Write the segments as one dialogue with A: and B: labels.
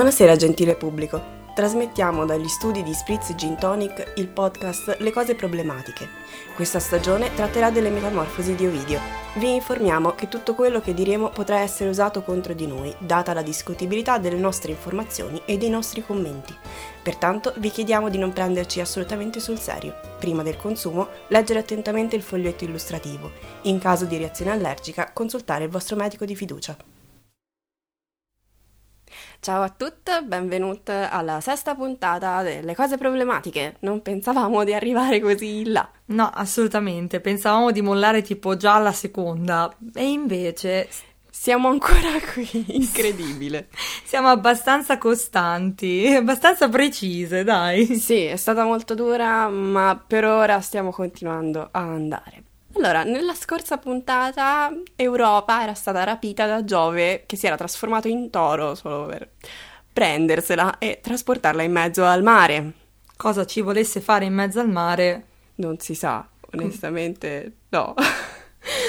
A: Buonasera gentile pubblico. Trasmettiamo dagli studi di Spritz Gin Tonic il podcast Le cose problematiche. Questa stagione tratterà delle metamorfosi di Ovidio. Vi informiamo che tutto quello che diremo potrà essere usato contro di noi, data la discutibilità delle nostre informazioni e dei nostri commenti. Pertanto vi chiediamo di non prenderci assolutamente sul serio. Prima del consumo, leggere attentamente il foglietto illustrativo. In caso di reazione allergica, consultare il vostro medico di fiducia. Ciao a tutti, benvenuti alla sesta puntata delle cose problematiche. Non pensavamo di arrivare così in là.
B: No, assolutamente. Pensavamo di mollare tipo già alla seconda. E invece
A: Siamo ancora qui, incredibile.
B: siamo abbastanza costanti, abbastanza precise, dai.
A: Sì, è stata molto dura, ma per ora stiamo continuando a andare. Allora, nella scorsa puntata Europa era stata rapita da Giove che si era trasformato in toro solo per prendersela e trasportarla in mezzo al mare.
B: Cosa ci volesse fare in mezzo al mare?
A: Non si sa, onestamente, no.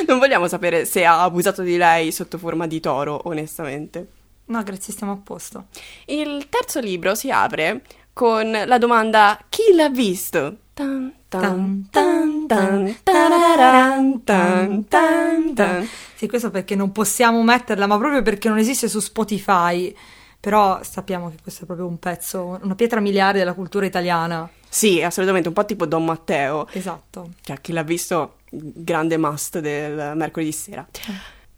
A: Non vogliamo sapere se ha abusato di lei sotto forma di toro, onestamente.
B: No, grazie, stiamo a posto.
A: Il terzo libro si apre con la domanda chi l'ha visto? Tan, tan, tan, tan, tararan, tan, tan, tan.
B: Sì, questo perché non possiamo metterla, ma proprio perché non esiste su Spotify. Però sappiamo che questo è proprio un pezzo, una pietra miliare della cultura italiana.
A: Sì, assolutamente, un po' tipo Don Matteo.
B: Esatto.
A: Cioè, chi l'ha visto, grande must del mercoledì sera.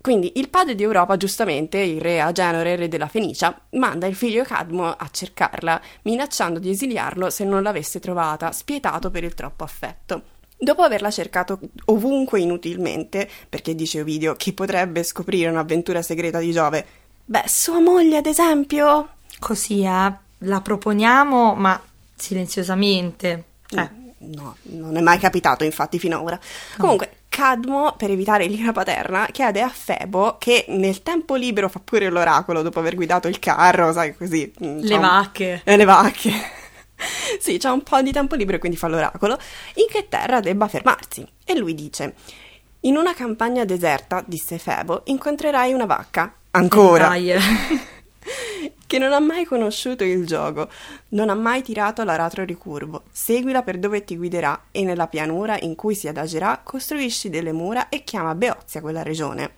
A: Quindi il padre di Europa, giustamente, il re Agenore, re della Fenicia, manda il figlio Cadmo a cercarla, minacciando di esiliarlo se non l'avesse trovata, spietato per il troppo affetto. Dopo averla cercato ovunque inutilmente, perché dice Ovidio, chi potrebbe scoprire un'avventura segreta di Giove? Beh, sua moglie, ad esempio.
B: Così, eh, la proponiamo, ma silenziosamente. Cioè,
A: No, non è mai capitato, infatti, finora. Comunque, Cadmo, per evitare l'ira paterna, chiede a Febo, che nel tempo libero fa pure l'oracolo dopo aver guidato il carro, sai, così. mm,
B: le
A: un-
B: vacche.
A: E le vacche. sì, c'ha un po' di tempo libero e quindi fa l'oracolo, in che terra debba fermarsi. E lui dice: In una campagna deserta, disse Febo, incontrerai una vacca. Ancora. Che non ha mai conosciuto il gioco, non ha mai tirato l'aratro ricurvo. Seguila per dove ti guiderà e nella pianura in cui si adagerà costruisci delle mura e chiama Beozia quella regione.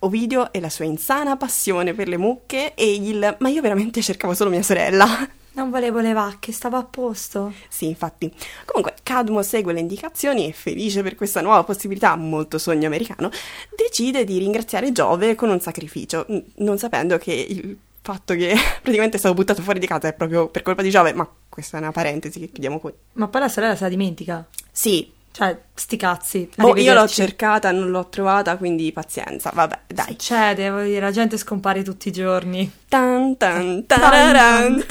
A: Ovidio e la sua insana passione per le mucche e il ma io veramente cercavo solo mia sorella.
B: Non volevo le vacche, stavo a posto.
A: Sì, infatti. Comunque, Cadmo segue le indicazioni e, felice per questa nuova possibilità, molto sogno americano, decide di ringraziare Giove con un sacrificio, non sapendo che il fatto che praticamente è stato buttato fuori di casa è proprio per colpa di Giove, ma questa è una parentesi che chiudiamo qui.
B: Ma poi la sorella se la dimentica.
A: Sì,
B: Cioè, sti cazzi.
A: boh, io l'ho cercata, non l'ho trovata, quindi pazienza, vabbè, dai.
B: Succede, voglio dire, la gente scompare tutti i giorni.
A: Tan tan tararan.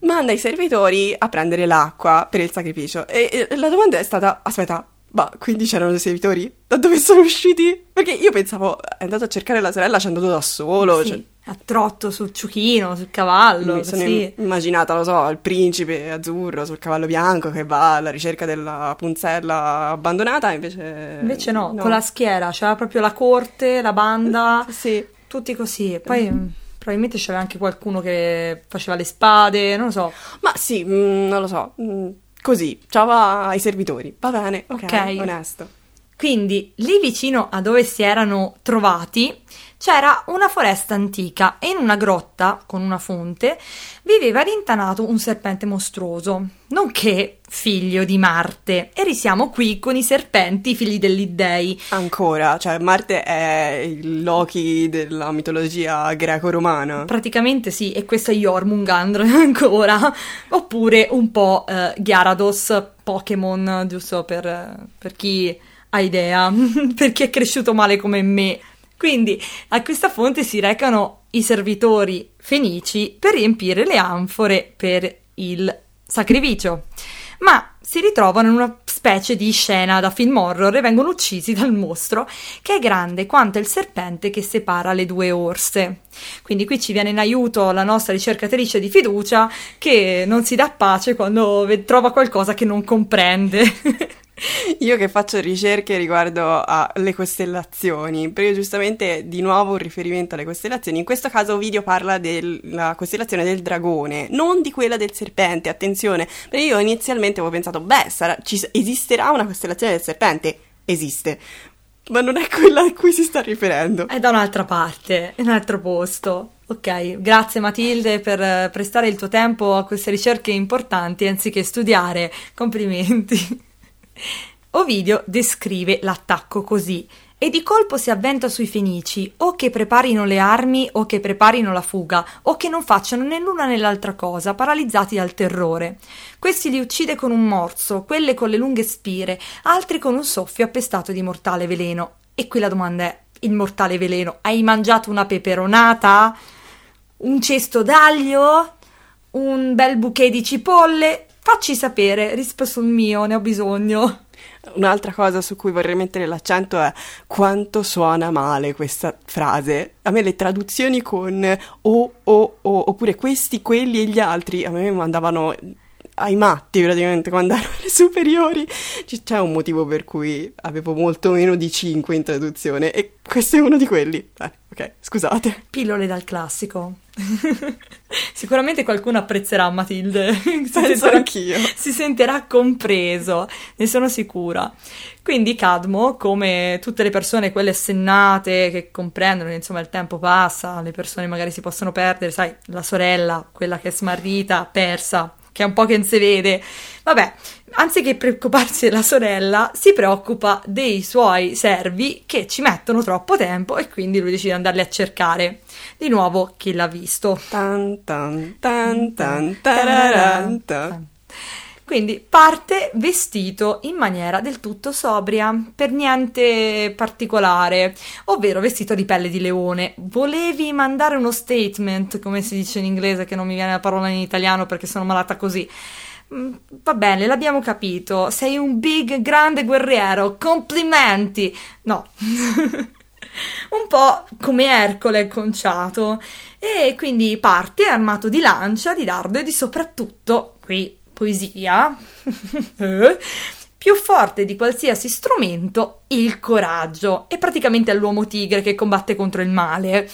A: Manda i servitori a prendere l'acqua per il sacrificio. E e la domanda è stata: aspetta, ma quindi c'erano dei servitori? Da dove sono usciti? Perché io pensavo è andato a cercare la sorella, ci è andato da solo.
B: Sì,
A: cioè,
B: a trotto sul ciuchino, sul cavallo,
A: mi sono
B: sì.
A: immaginata, lo so, il principe azzurro sul cavallo bianco che va alla ricerca della punzella abbandonata, invece.
B: Invece no, con la schiera, c'era proprio la corte, la banda,
A: Sì.
B: tutti così. Poi mh, probabilmente c'era anche qualcuno che faceva le spade, non lo so.
A: Ma sì, mm, non lo so. mm, così, ciao ai servitori. Va bene, ok,
B: Ok.
A: onesto.
B: Quindi lì vicino a dove si erano trovati c'era una foresta antica e in una grotta con una fonte viveva rintanato un serpente mostruoso, nonché figlio di Marte. E risiamo qui con i serpenti, figli degli dei.
A: Ancora, cioè Marte è il Loki della mitologia greco-romana.
B: Praticamente sì, e questo è Jormungandr ancora. Oppure un po' eh, Gyarados, Pokémon, giusto per, per chi ha idea, per chi è cresciuto male come me. Quindi a questa fonte si recano i servitori fenici per riempire le anfore per il sacrificio. Ma si ritrovano in una specie di scena da film horror e vengono uccisi dal mostro che è grande quanto il serpente che separa le due orse. Quindi qui ci viene in aiuto la nostra ricercatrice di fiducia che non si dà pace quando trova qualcosa che non comprende.
A: Io che faccio ricerche riguardo alle costellazioni, perché giustamente di nuovo un riferimento alle costellazioni, in questo caso Ovidio parla della costellazione del dragone, non di quella del serpente, attenzione, perché io inizialmente avevo pensato, beh, sarà, ci, esisterà una costellazione del serpente, esiste, ma non è quella a cui si sta riferendo.
B: È da un'altra parte, in un altro posto. Ok, grazie Matilde per prestare il tuo tempo a queste ricerche importanti anziché studiare. Complimenti. Ovidio descrive l'attacco così. E di colpo si avventa sui fenici, o che preparino le armi o che preparino la fuga, o che non facciano né l'una né l'altra cosa, paralizzati dal terrore. Questi li uccide con un morso, quelle con le lunghe spire, altri con un soffio appestato di mortale veleno. E qui la domanda è: il mortale veleno, hai mangiato una peperonata? Un cesto d'aglio? Un bel bouquet di cipolle? Facci sapere, rispo sul mio, ne ho bisogno.
A: Un'altra cosa su cui vorrei mettere l'accento è quanto suona male questa frase. A me le traduzioni con o, o, o, oppure questi, quelli e gli altri, a me mandavano ai matti praticamente quando ero alle superiori. C'è un motivo per cui avevo molto meno di 5 in traduzione e questo è uno di quelli. Eh, ok, scusate.
B: Pillole dal classico. Sicuramente qualcuno apprezzerà Matilde.
A: si sentirà, anch'io.
B: Si sentirà compreso, ne sono sicura. Quindi Cadmo, come tutte le persone, quelle sennate, che comprendono che insomma il tempo passa, le persone magari si possono perdere, sai, la sorella, quella che è smarrita, persa, che è un po' che non si vede. Vabbè, anziché preoccuparsi della sorella, si preoccupa dei suoi servi che ci mettono troppo tempo e quindi lui decide di andarli a cercare. Di nuovo, chi l'ha visto?
A: Tan tan tan.
B: Quindi parte vestito in maniera del tutto sobria, per niente particolare, ovvero vestito di pelle di leone. Volevi mandare uno statement, come si dice in inglese, che non mi viene la parola in italiano perché sono malata così. Mm, va bene, l'abbiamo capito. Sei un big, grande guerriero. Complimenti! No. un po' come Ercole conciato. E quindi parte armato di lancia, di dardo e di soprattutto, qui poesia, più forte di qualsiasi strumento, il coraggio. È praticamente l'uomo tigre che combatte contro il male.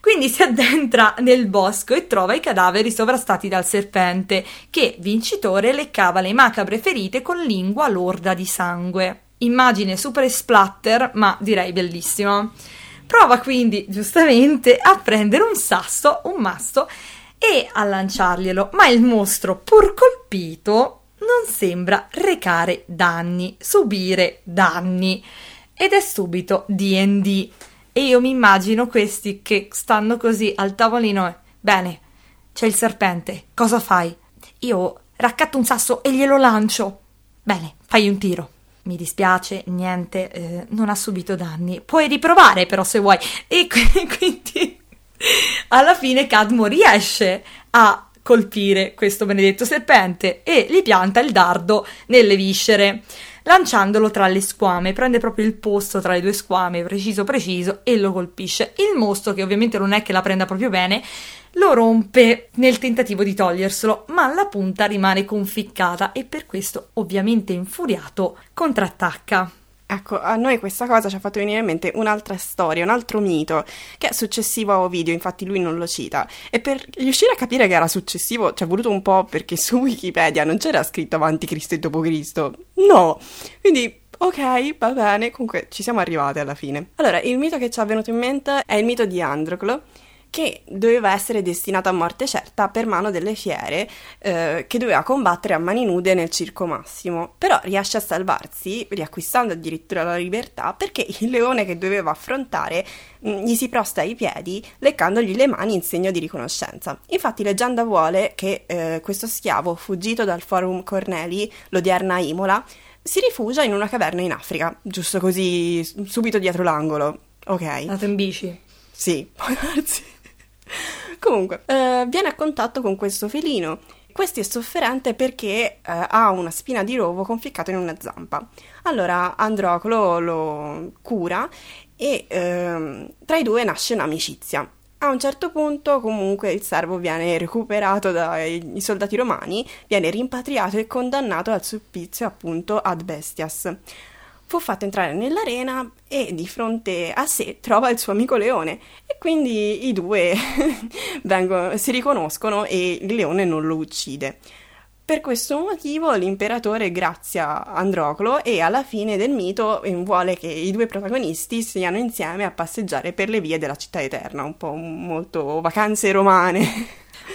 B: Quindi si addentra nel bosco e trova i cadaveri sovrastati dal serpente, che, vincitore, leccava le macabre ferite con lingua lorda di sangue. Immagine super splatter, ma direi bellissima. Prova quindi, giustamente, a prendere un sasso, un masto e a lanciarglielo, ma il mostro, pur colpito, non sembra recare danni, subire danni. Ed è subito DD. E io mi immagino questi che stanno così al tavolino. Bene, c'è il serpente, cosa fai? Io raccatto un sasso e glielo lancio. Bene, fai un tiro. Mi dispiace, niente, eh, non ha subito danni. Puoi riprovare però se vuoi. E quindi alla fine Cadmo riesce a colpire questo benedetto serpente e gli pianta il dardo nelle viscere, lanciandolo tra le squame, prende proprio il posto tra le due squame, preciso preciso, e lo colpisce. Il mostro, che ovviamente non è che la prenda proprio bene, lo rompe nel tentativo di toglierselo, ma la punta rimane conficcata e per questo, ovviamente infuriato, contrattacca.
A: Ecco, a noi questa cosa ci ha fatto venire in mente un'altra storia, un altro mito, che è successivo a Ovidio, infatti lui non lo cita. E per riuscire a capire che era successivo ci è voluto un po' perché su Wikipedia non c'era scritto avanti Cristo e dopo Cristo. No! Quindi ok, va bene, comunque ci siamo arrivati alla fine. Allora, il mito che ci è venuto in mente è il mito di Androclo, che doveva essere destinato a morte certa per mano delle fiere, eh, che doveva combattere a mani nude nel circo massimo. Però riesce a salvarsi, riacquistando addirittura la libertà, perché il leone che doveva affrontare mh, mm, gli si prosta ai piedi, leccandogli le mani in segno di riconoscenza. Infatti leggenda vuole che eh, questo schiavo, fuggito dal forum Corneli, l'odierna Imola, si rifugia in una caverna in Africa, giusto così, subito dietro l'angolo. Ok.
B: Andato in bici.
A: Sì, può darsi. Comunque, eh, viene a contatto con questo felino. Questo è sofferente perché eh, ha una spina di rovo conficcata in una zampa. Allora Androclo lo cura e eh, tra i due nasce un'amicizia. A un certo punto comunque il servo viene recuperato dai soldati romani, viene rimpatriato e condannato al supplizio appunto ad Bestias. Fu fatto entrare nell'arena e di fronte a sé trova il suo amico leone e quindi i due vengono, si riconoscono e il leone non lo uccide. Per questo motivo l'imperatore grazia Androclo e alla fine del mito vuole che i due protagonisti siano insieme a passeggiare per le vie della città eterna, un po' molto vacanze romane.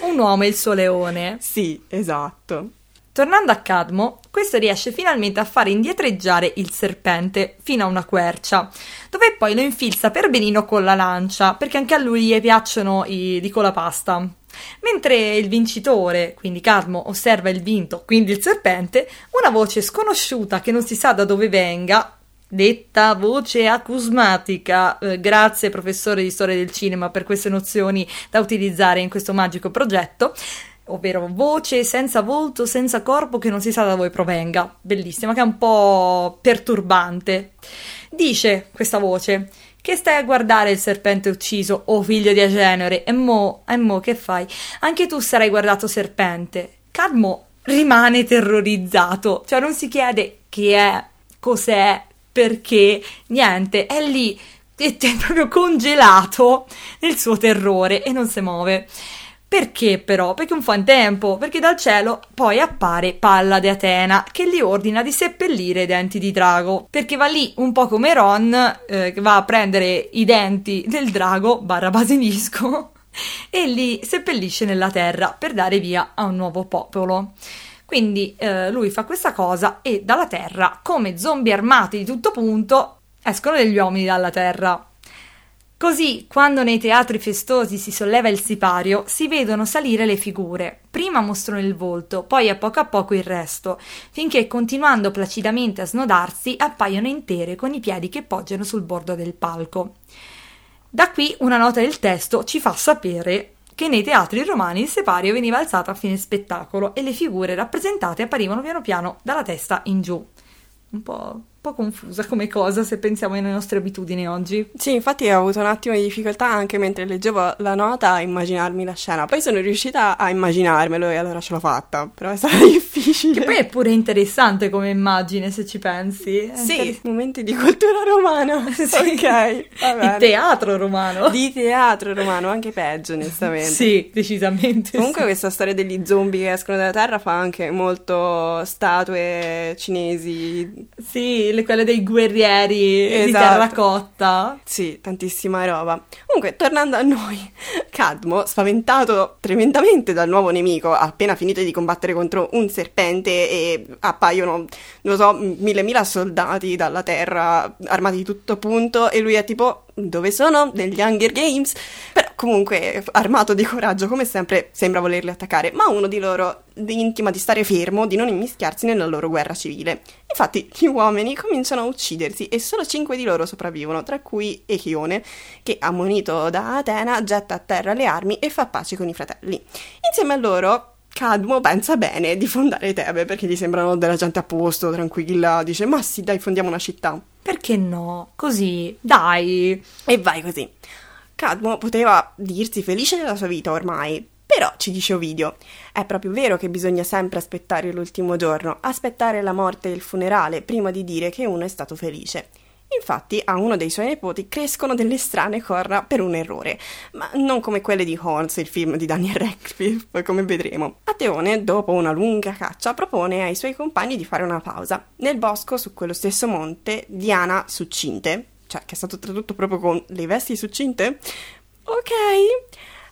B: Un uomo e il suo leone.
A: Sì, esatto.
B: Tornando a Cadmo, questo riesce finalmente a fare indietreggiare il serpente fino a una quercia, dove poi lo infilza per benino con la lancia, perché anche a lui gli piacciono i di colapasta. Mentre il vincitore, quindi Cadmo, osserva il vinto, quindi il serpente, una voce sconosciuta che non si sa da dove venga, detta voce acusmatica. Eh, grazie professore di storia del cinema per queste nozioni da utilizzare in questo magico progetto. Ovvero voce senza volto, senza corpo che non si sa da dove provenga. Bellissima, che è un po' perturbante. Dice questa voce: che stai a guardare il serpente ucciso, o oh figlio di Agenore? E mo, e mo, che fai? Anche tu sarai guardato serpente. Cadmo rimane terrorizzato, cioè non si chiede chi è, cos'è, perché, niente, è lì, è proprio congelato nel suo terrore e non si muove. Perché però? Perché un fa in tempo, perché dal cielo poi appare Palla di Atena che gli ordina di seppellire i denti di drago, perché va lì un po' come Ron eh, va a prendere i denti del drago barra basilisco e li seppellisce nella terra per dare via a un nuovo popolo. Quindi eh, lui fa questa cosa e dalla terra, come zombie armati di tutto punto, escono degli uomini dalla terra. Così, quando nei teatri festosi si solleva il sipario, si vedono salire le figure. Prima mostrano il volto, poi a poco a poco il resto, finché continuando placidamente a snodarsi appaiono intere con i piedi che poggiano sul bordo del palco. Da qui una nota del testo ci fa sapere che nei teatri romani il sipario veniva alzato a fine spettacolo e le figure rappresentate apparivano piano piano dalla testa in giù. Un po' po' confusa come cosa se pensiamo alle nostre abitudini oggi.
A: Sì, infatti ho avuto un attimo di difficoltà anche mentre leggevo la nota a immaginarmi la scena. Poi sono riuscita a immaginarmelo e allora ce l'ho fatta, però è stato difficile.
B: Che poi è pure interessante come immagine se ci pensi.
A: È sì, inter... momenti di cultura romana. sì. Ok,
B: Di teatro romano.
A: Di teatro romano, anche peggio onestamente.
B: sì, decisamente.
A: Comunque
B: sì.
A: questa storia degli zombie che escono dalla terra fa anche molto statue cinesi.
B: Sì, le, quelle dei guerrieri esatto. di terracotta.
A: Sì, tantissima roba. Comunque, tornando a noi, Cadmo, spaventato tremendamente dal nuovo nemico, ha appena finito di combattere contro un serpente e appaiono, non so, mille mila soldati dalla terra, armati di tutto punto, e lui è tipo dove sono? Negli Hunger Games. Però comunque armato di coraggio come sempre sembra volerli attaccare, ma uno di loro intima di stare fermo, di non immischiarsi nella loro guerra civile. Infatti gli uomini cominciano a uccidersi e solo cinque di loro sopravvivono, tra cui Echione, che ammonito da Atena getta a terra le armi e fa pace con i fratelli. Insieme a loro Cadmo pensa bene di fondare Tebe perché gli sembrano della gente a posto, tranquilla, dice ma sì dai fondiamo una città.
B: Perché no? Così, dai.
A: E vai così. Cadmo poteva dirsi felice della sua vita ormai, però ci dice Ovidio, è proprio vero che bisogna sempre aspettare l'ultimo giorno, aspettare la morte e il funerale prima di dire che uno è stato felice. Infatti a uno dei suoi nipoti crescono delle strane corna per un errore, ma non come quelle di Horns, il film di Daniel Radcliffe, come vedremo. Ateone, dopo una lunga caccia, propone ai suoi compagni di fare una pausa. Nel bosco, su quello stesso monte, Diana succinte, cioè che è stato tradotto proprio con le vesti succinte? Ok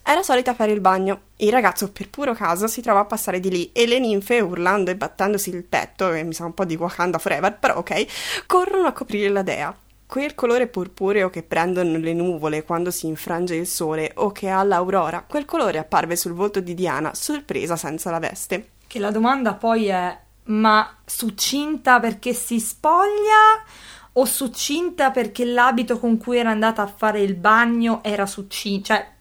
A: era solita fare il bagno. Il ragazzo, per puro caso, si trova a passare di lì e le ninfe, urlando e battendosi il petto, e mi sa un po' di Wakanda Forever, però ok, corrono a coprire la dea. Quel colore purpureo che prendono le nuvole quando si infrange il sole o che ha l'aurora, quel colore apparve sul volto di Diana, sorpresa senza la veste.
B: Che la domanda poi è: ma succinta perché si spoglia? O succinta perché l'abito con cui era andata a fare il bagno era succinto? Cioè,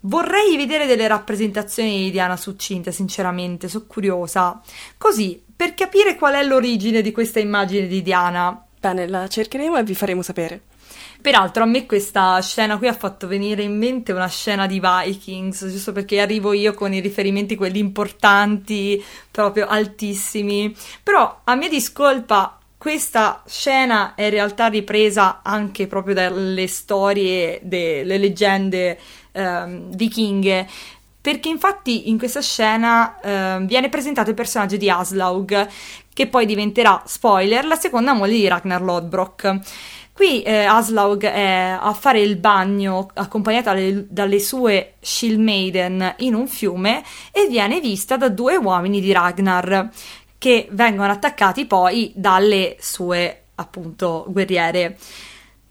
B: Vorrei vedere delle rappresentazioni di Diana succinte, sinceramente, sono curiosa. Così, per capire qual è l'origine di questa immagine di Diana.
A: Bene, la cercheremo e vi faremo sapere.
B: Peraltro a me questa scena qui ha fatto venire in mente una scena di Vikings, giusto perché arrivo io con i riferimenti quelli importanti, proprio altissimi. Però a mia discolpa questa scena è in realtà ripresa anche proprio dalle storie, delle leggende ehm, vichinghe, perché infatti in questa scena eh, viene presentato il personaggio di Aslaug, che poi diventerà, spoiler, la seconda moglie di Ragnar Lodbrok. Qui eh, Aslaug è a fare il bagno accompagnata dalle, dalle sue Shield Maiden in un fiume e viene vista da due uomini di Ragnar che vengono attaccati poi dalle sue appunto guerriere.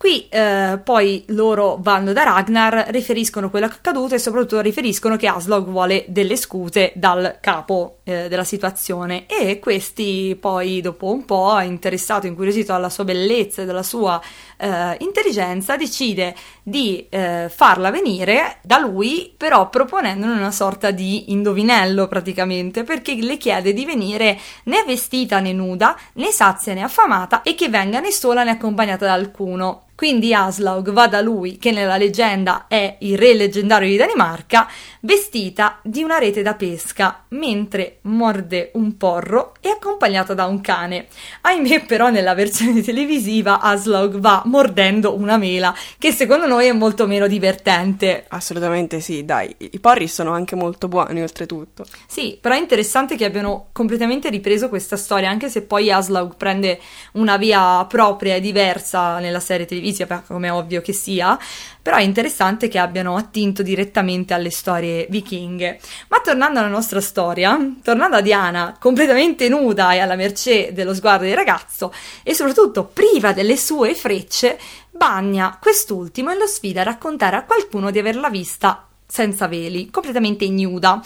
B: Qui eh, poi loro vanno da Ragnar, riferiscono quello che è accaduto e soprattutto riferiscono che Aslog vuole delle scuse dal capo eh, della situazione e questi poi dopo un po', interessato, incuriosito dalla sua bellezza e dalla sua eh, intelligenza, decide di eh, farla venire da lui, però proponendone una sorta di indovinello praticamente, perché le chiede di venire né vestita né nuda, né sazia né affamata e che venga né sola né accompagnata da alcuno. Quindi Aslaug va da lui, che nella leggenda è il re leggendario di Danimarca, vestita di una rete da pesca, mentre morde un porro e accompagnata da un cane. Ahimè, però, nella versione televisiva Aslaug va mordendo una mela, che secondo noi è molto meno divertente.
A: Assolutamente sì, dai, i porri sono anche molto buoni oltretutto.
B: Sì, però è interessante che abbiano completamente ripreso questa storia, anche se poi Aslaug prende una via propria e diversa nella serie televisiva televisiva, come è ovvio che sia, però è interessante che abbiano attinto direttamente alle storie vichinghe. Ma tornando alla nostra storia, tornando a Diana, completamente nuda e alla mercé dello sguardo del ragazzo, e soprattutto priva delle sue frecce, bagna quest'ultimo e lo sfida a raccontare a qualcuno di averla vista senza veli, completamente ignuda.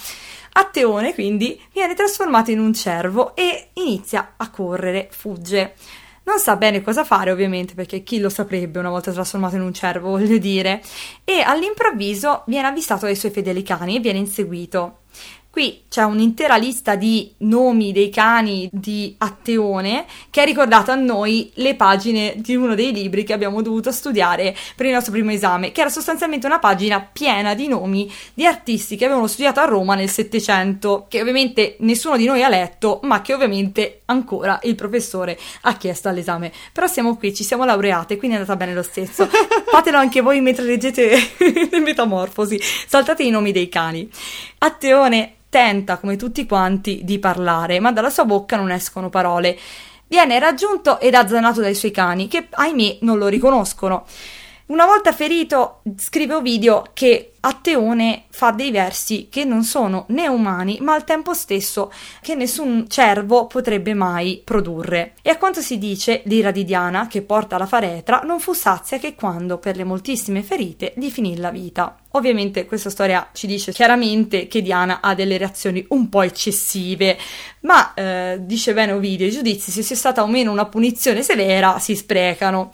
B: Atteone quindi viene trasformato in un cervo e inizia a correre, fugge. Non sa bene cosa fare, ovviamente, perché chi lo saprebbe una volta trasformato in un cervo, voglio dire. E all'improvviso viene avvistato dai suoi fedeli cani e viene inseguito. Qui c'è un'intera lista di nomi dei cani di Atteone che ha ricordato a noi le pagine di uno dei libri che abbiamo dovuto studiare per il nostro primo esame, che era sostanzialmente una pagina piena di nomi di artisti che avevano studiato a Roma nel Settecento, che ovviamente nessuno di noi ha letto, ma che ovviamente ancora il professore ha chiesto all'esame. Però siamo qui, ci siamo laureate, quindi è andata bene lo stesso. Fatelo anche voi mentre leggete le metamorfosi, saltate i nomi dei cani. Atteone tenta, come tutti quanti, di parlare, ma dalla sua bocca non escono parole. Viene raggiunto ed azzanato dai suoi cani, che ahimè non lo riconoscono. Una volta ferito, scrive Ovidio che Atteone fa dei versi che non sono né umani, ma al tempo stesso che nessun cervo potrebbe mai produrre. E a quanto si dice, l'ira di Diana, che porta la faretra, non fu sazia che quando, per le moltissime ferite, gli finì la vita. Ovviamente questa storia ci dice chiaramente che Diana ha delle reazioni un po' eccessive, ma eh, dice bene Ovidio, i giudizi se sia stata o meno una punizione severa si sprecano.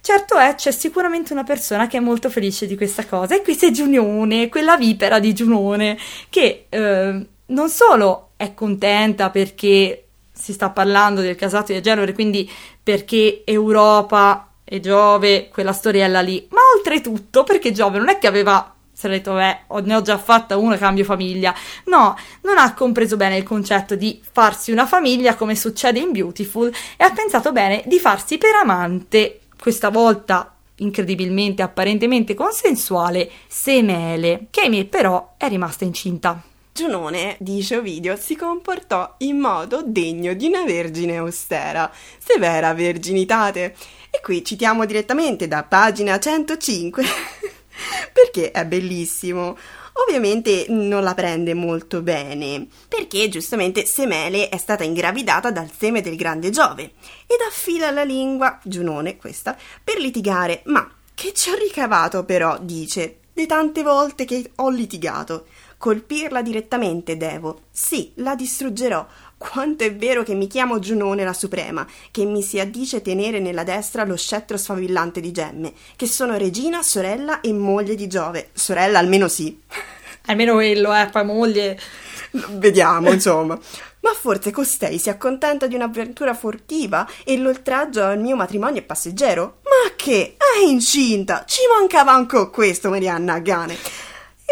B: Certo è, c'è sicuramente una persona che è molto felice di questa cosa e qui c'è Giunione, quella vipera di Giunone, che eh, non solo è contenta perché si sta parlando del casato di Genere, quindi perché Europa e Giove, quella storiella lì, ma oltretutto perché Giove non è che aveva si è detto, beh, ne ho già fatta una, cambio famiglia. No, non ha compreso bene il concetto di farsi una famiglia come succede in Beautiful e ha pensato bene di farsi per amante questa volta incredibilmente, apparentemente consensuale, Semele, che però è rimasta incinta.
A: Giunone, dice Ovidio, si comportò in modo degno di una vergine austera, severa verginitate. E qui citiamo direttamente da pagina 105, perché è bellissimo ovviamente non la prende molto bene, perché giustamente Semele è stata ingravidata dal seme del grande Giove ed affila la lingua, Giunone questa, per litigare, ma che ci ho ricavato però, dice, di tante volte che ho litigato. Colpirla direttamente devo. Sì, la distruggerò, quanto è vero che mi chiamo Giunone la Suprema, che mi si addice tenere nella destra lo scettro sfavillante di gemme, che sono regina, sorella e moglie di Giove. Sorella almeno sì.
B: Almeno quello, eh, poi moglie.
A: Vediamo, insomma. Ma forse costei si accontenta di un'avventura furtiva e l'oltraggio al mio matrimonio è passeggero? Ma che? È incinta! Ci mancava anche questo, Marianna Gane!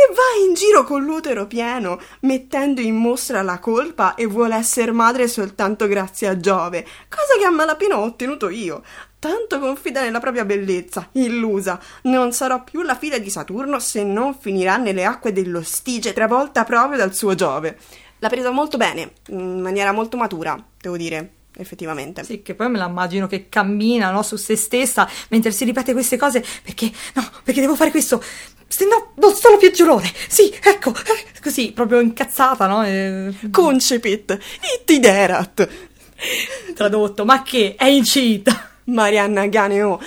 A: E va in giro con l'utero pieno, mettendo in mostra la colpa e vuole essere madre soltanto grazie a Giove, cosa che a malapena ho ottenuto io. Tanto confida nella propria bellezza, illusa. Non sarò più la figlia di Saturno se non finirà nelle acque dello Stige, travolta proprio dal suo Giove. L'ha presa molto bene, in maniera molto matura, devo dire effettivamente.
B: Sì, che poi me la immagino che cammina no, su se stessa mentre si ripete queste cose perché no, perché devo fare questo. No, non sono più giurone. Sì, ecco, eh, così proprio incazzata, no? E...
A: Concepit, itiderat.
B: Tradotto, ma che è incinta?
A: Marianna Ganeo.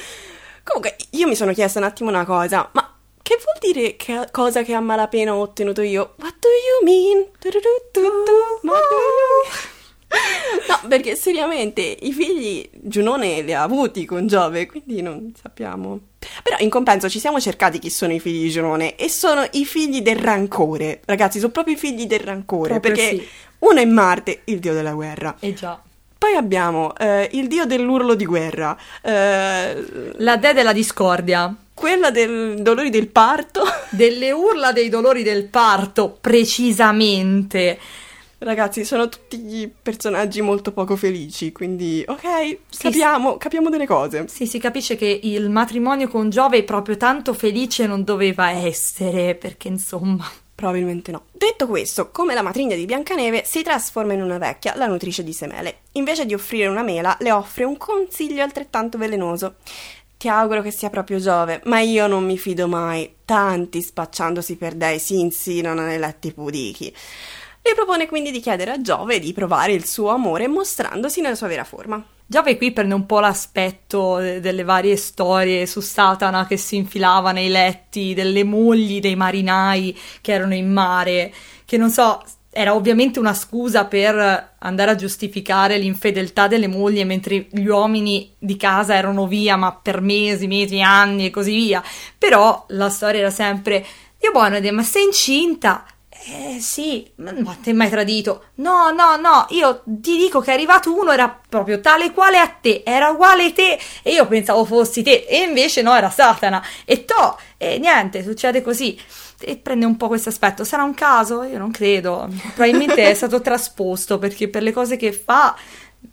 A: Comunque, io mi sono chiesta un attimo una cosa, ma che vuol dire che cosa che a malapena ho ottenuto io? What do you mean? No, perché seriamente i figli Giunone li ha avuti con Giove, quindi non sappiamo. Però in compenso ci siamo cercati chi sono i figli di Giunone e sono i figli del rancore. Ragazzi, sono proprio i figli del rancore,
B: Proprio
A: perché
B: sì.
A: uno è Marte, il dio della guerra.
B: Eh già.
A: Poi abbiamo eh, il dio dell'urlo di guerra, eh,
B: La dea della discordia.
A: quella del dolori del parto.
B: Delle urla dei dolori del parto, precisamente.
A: Ragazzi, sono tutti personaggi molto poco felici, quindi ok,
B: Sì,
A: capiamo, capiamo delle cose.
B: Sì, si capisce che il matrimonio con Giove proprio tanto felice non doveva essere, perché insomma...
A: Probabilmente no. Detto questo, come la matrigna di Biancaneve si trasforma in una vecchia, la nutrice di semele. Invece di offrire una mela, le offre un consiglio altrettanto velenoso. Ti auguro che sia proprio Giove, ma io non mi fido mai. Tanti spacciandosi per dei si insinuano nei letti pudichi. Le propone quindi di chiedere a Giove di provare il suo amore mostrandosi nella sua vera forma.
B: Giove qui prende un po' l'aspetto de- delle varie storie su Satana che si infilava nei letti, delle mogli dei marinai che erano in mare, che non so, era ovviamente una scusa per andare a giustificare l'infedeltà delle mogli mentre gli uomini di casa erano via, ma per mesi, mesi, anni e così via. Però la storia era sempre: Dio buono, ma sei incinta? Eh sì, ma ma ti hai mai tradito? No, no, no, io ti dico che è arrivato uno, era proprio tale quale a te, era uguale a te, e io pensavo fossi te, e invece no, era Satana. E to, e niente, succede così. E prende un po' questo aspetto. Sarà un caso? Io non credo. Probabilmente è stato trasposto perché per le cose che fa,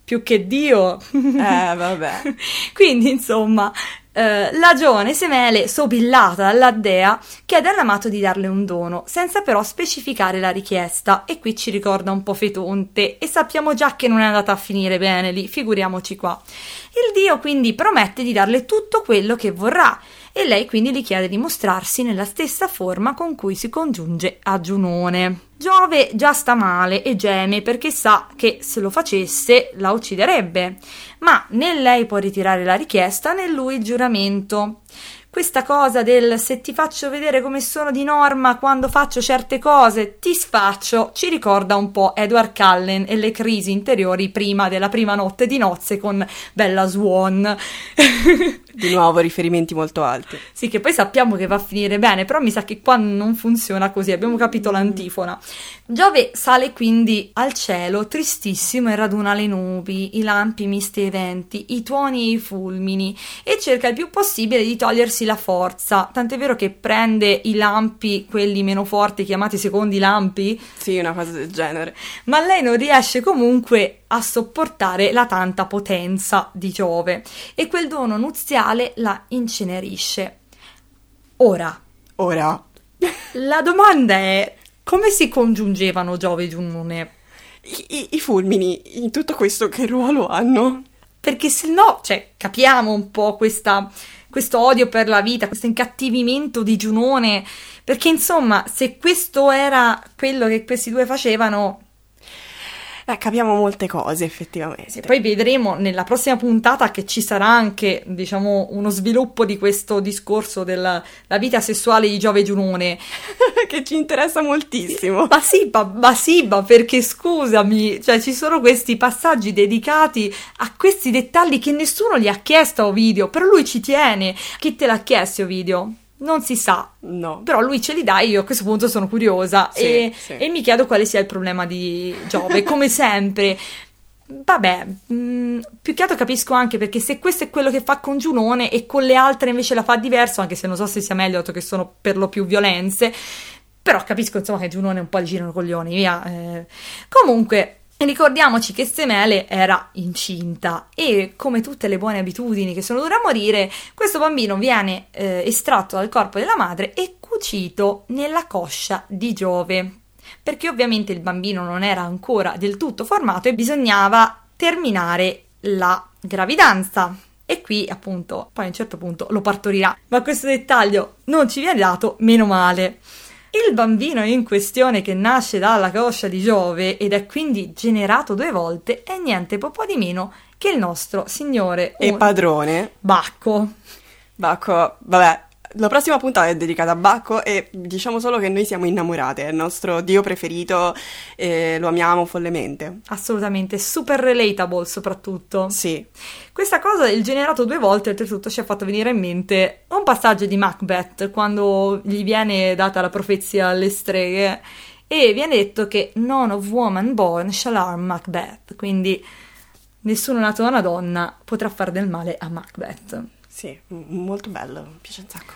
B: più che Dio.
A: Eh, vabbè.
B: Quindi, insomma, eh, la giovane Semele, sobillata dalla dea, chiede all'amato di darle un dono, senza però specificare la richiesta. E qui ci ricorda un po' Fetonte, e sappiamo già che non è andata a finire bene lì, figuriamoci qua. Il dio quindi promette di darle tutto quello che vorrà, e lei quindi gli chiede di mostrarsi nella stessa forma con cui si congiunge a Giunone. Giove già sta male e geme perché sa che se lo facesse la ucciderebbe, ma né lei può ritirare la richiesta né lui il giuramento. Questa cosa del se ti faccio vedere come sono di norma quando faccio certe cose, ti sfaccio, ci ricorda un po' Edward Cullen e le crisi interiori prima della prima notte di nozze con Bella Swan.
A: Di nuovo riferimenti molto alti.
B: Sì, che poi sappiamo che va a finire bene, però mi sa che qua non funziona così, abbiamo capito l'antifona. Giove sale quindi al cielo, tristissimo, e raduna le nubi, i lampi misti ai venti, i tuoni e i fulmini, e cerca il più possibile di togliersi la forza, tant'è vero che prende i lampi, quelli meno forti, chiamati secondi lampi,
A: Sì, una cosa del genere.
B: ma lei non riesce comunque a sopportare la tanta potenza di Giove e quel dono nuziale la incenerisce. Ora,
A: Ora,
B: la domanda è come si congiungevano Giove e Giunone?
A: i, i- i fulmini in tutto questo che ruolo hanno?
B: Perché se no, cioè, capiamo un po' questa, questo odio per la vita, questo incattivimento di Giunone, perché insomma, se questo era quello che questi due facevano,
A: Eh, capiamo molte cose, effettivamente.
B: Sì, poi vedremo nella prossima puntata che ci sarà anche, diciamo, uno sviluppo di questo discorso della la vita sessuale di Giove Giunone.
A: che ci interessa moltissimo.
B: Ma sì, ma, ma sì, ma perché scusami, cioè ci sono questi passaggi dedicati a questi dettagli che nessuno gli ha chiesto a Ovidio, però lui ci tiene. Chi te l'ha chiesto Ovidio? Non si sa.
A: No.
B: Però lui ce li dà io a questo punto sono curiosa
A: Sì,
B: e,
A: sì.
B: e mi chiedo quale sia il problema di Giove, come sempre. Vabbè, mh, più che altro capisco anche perché se questo è quello che fa con Giunone e con le altre invece la fa diverso, anche se non so se sia meglio, dato che sono per lo più violenze, però capisco insomma che Giunone un po' gli girano i coglioni, via. eh. Comunque, ricordiamoci che Semele era incinta e come tutte le buone abitudini che sono dure a morire, questo bambino viene eh, estratto dal corpo della madre e cucito nella coscia di Giove. Perché ovviamente il bambino non era ancora del tutto formato e bisognava terminare la gravidanza. E qui appunto, poi a un certo punto lo partorirà. Ma questo dettaglio non ci viene dato, meno male. Il bambino in questione che nasce dalla coscia di Giove ed è quindi generato due volte è niente po' di meno che il nostro signore
A: E
B: un-
A: padrone,
B: Bacco.
A: Bacco, vabbè, la prossima puntata è dedicata a Bacco e diciamo solo che noi siamo innamorate, è il nostro dio preferito e lo amiamo follemente.
B: Assolutamente, super relatable soprattutto.
A: Sì,
B: Questa cosa del generato due volte, oltretutto, ci ha fatto venire in mente un passaggio di Macbeth, quando gli viene data la profezia alle streghe, e viene detto che none of woman born shall harm Macbeth, quindi nessuno nato da una donna potrà fare del male a Macbeth.
A: Sì, molto bello, mi piace un sacco.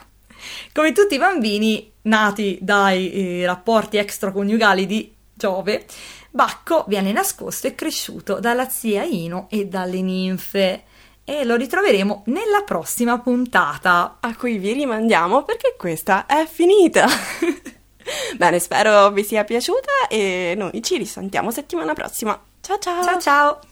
B: Come tutti i bambini nati dai eh, rapporti extraconiugali di Giove, Bacco viene nascosto e cresciuto dalla zia Ino e dalle ninfe. E lo ritroveremo nella prossima puntata.
A: A cui vi rimandiamo perché questa è finita. Bene, spero vi sia piaciuta e noi ci risentiamo settimana prossima. Ciao ciao!
B: Ciao ciao!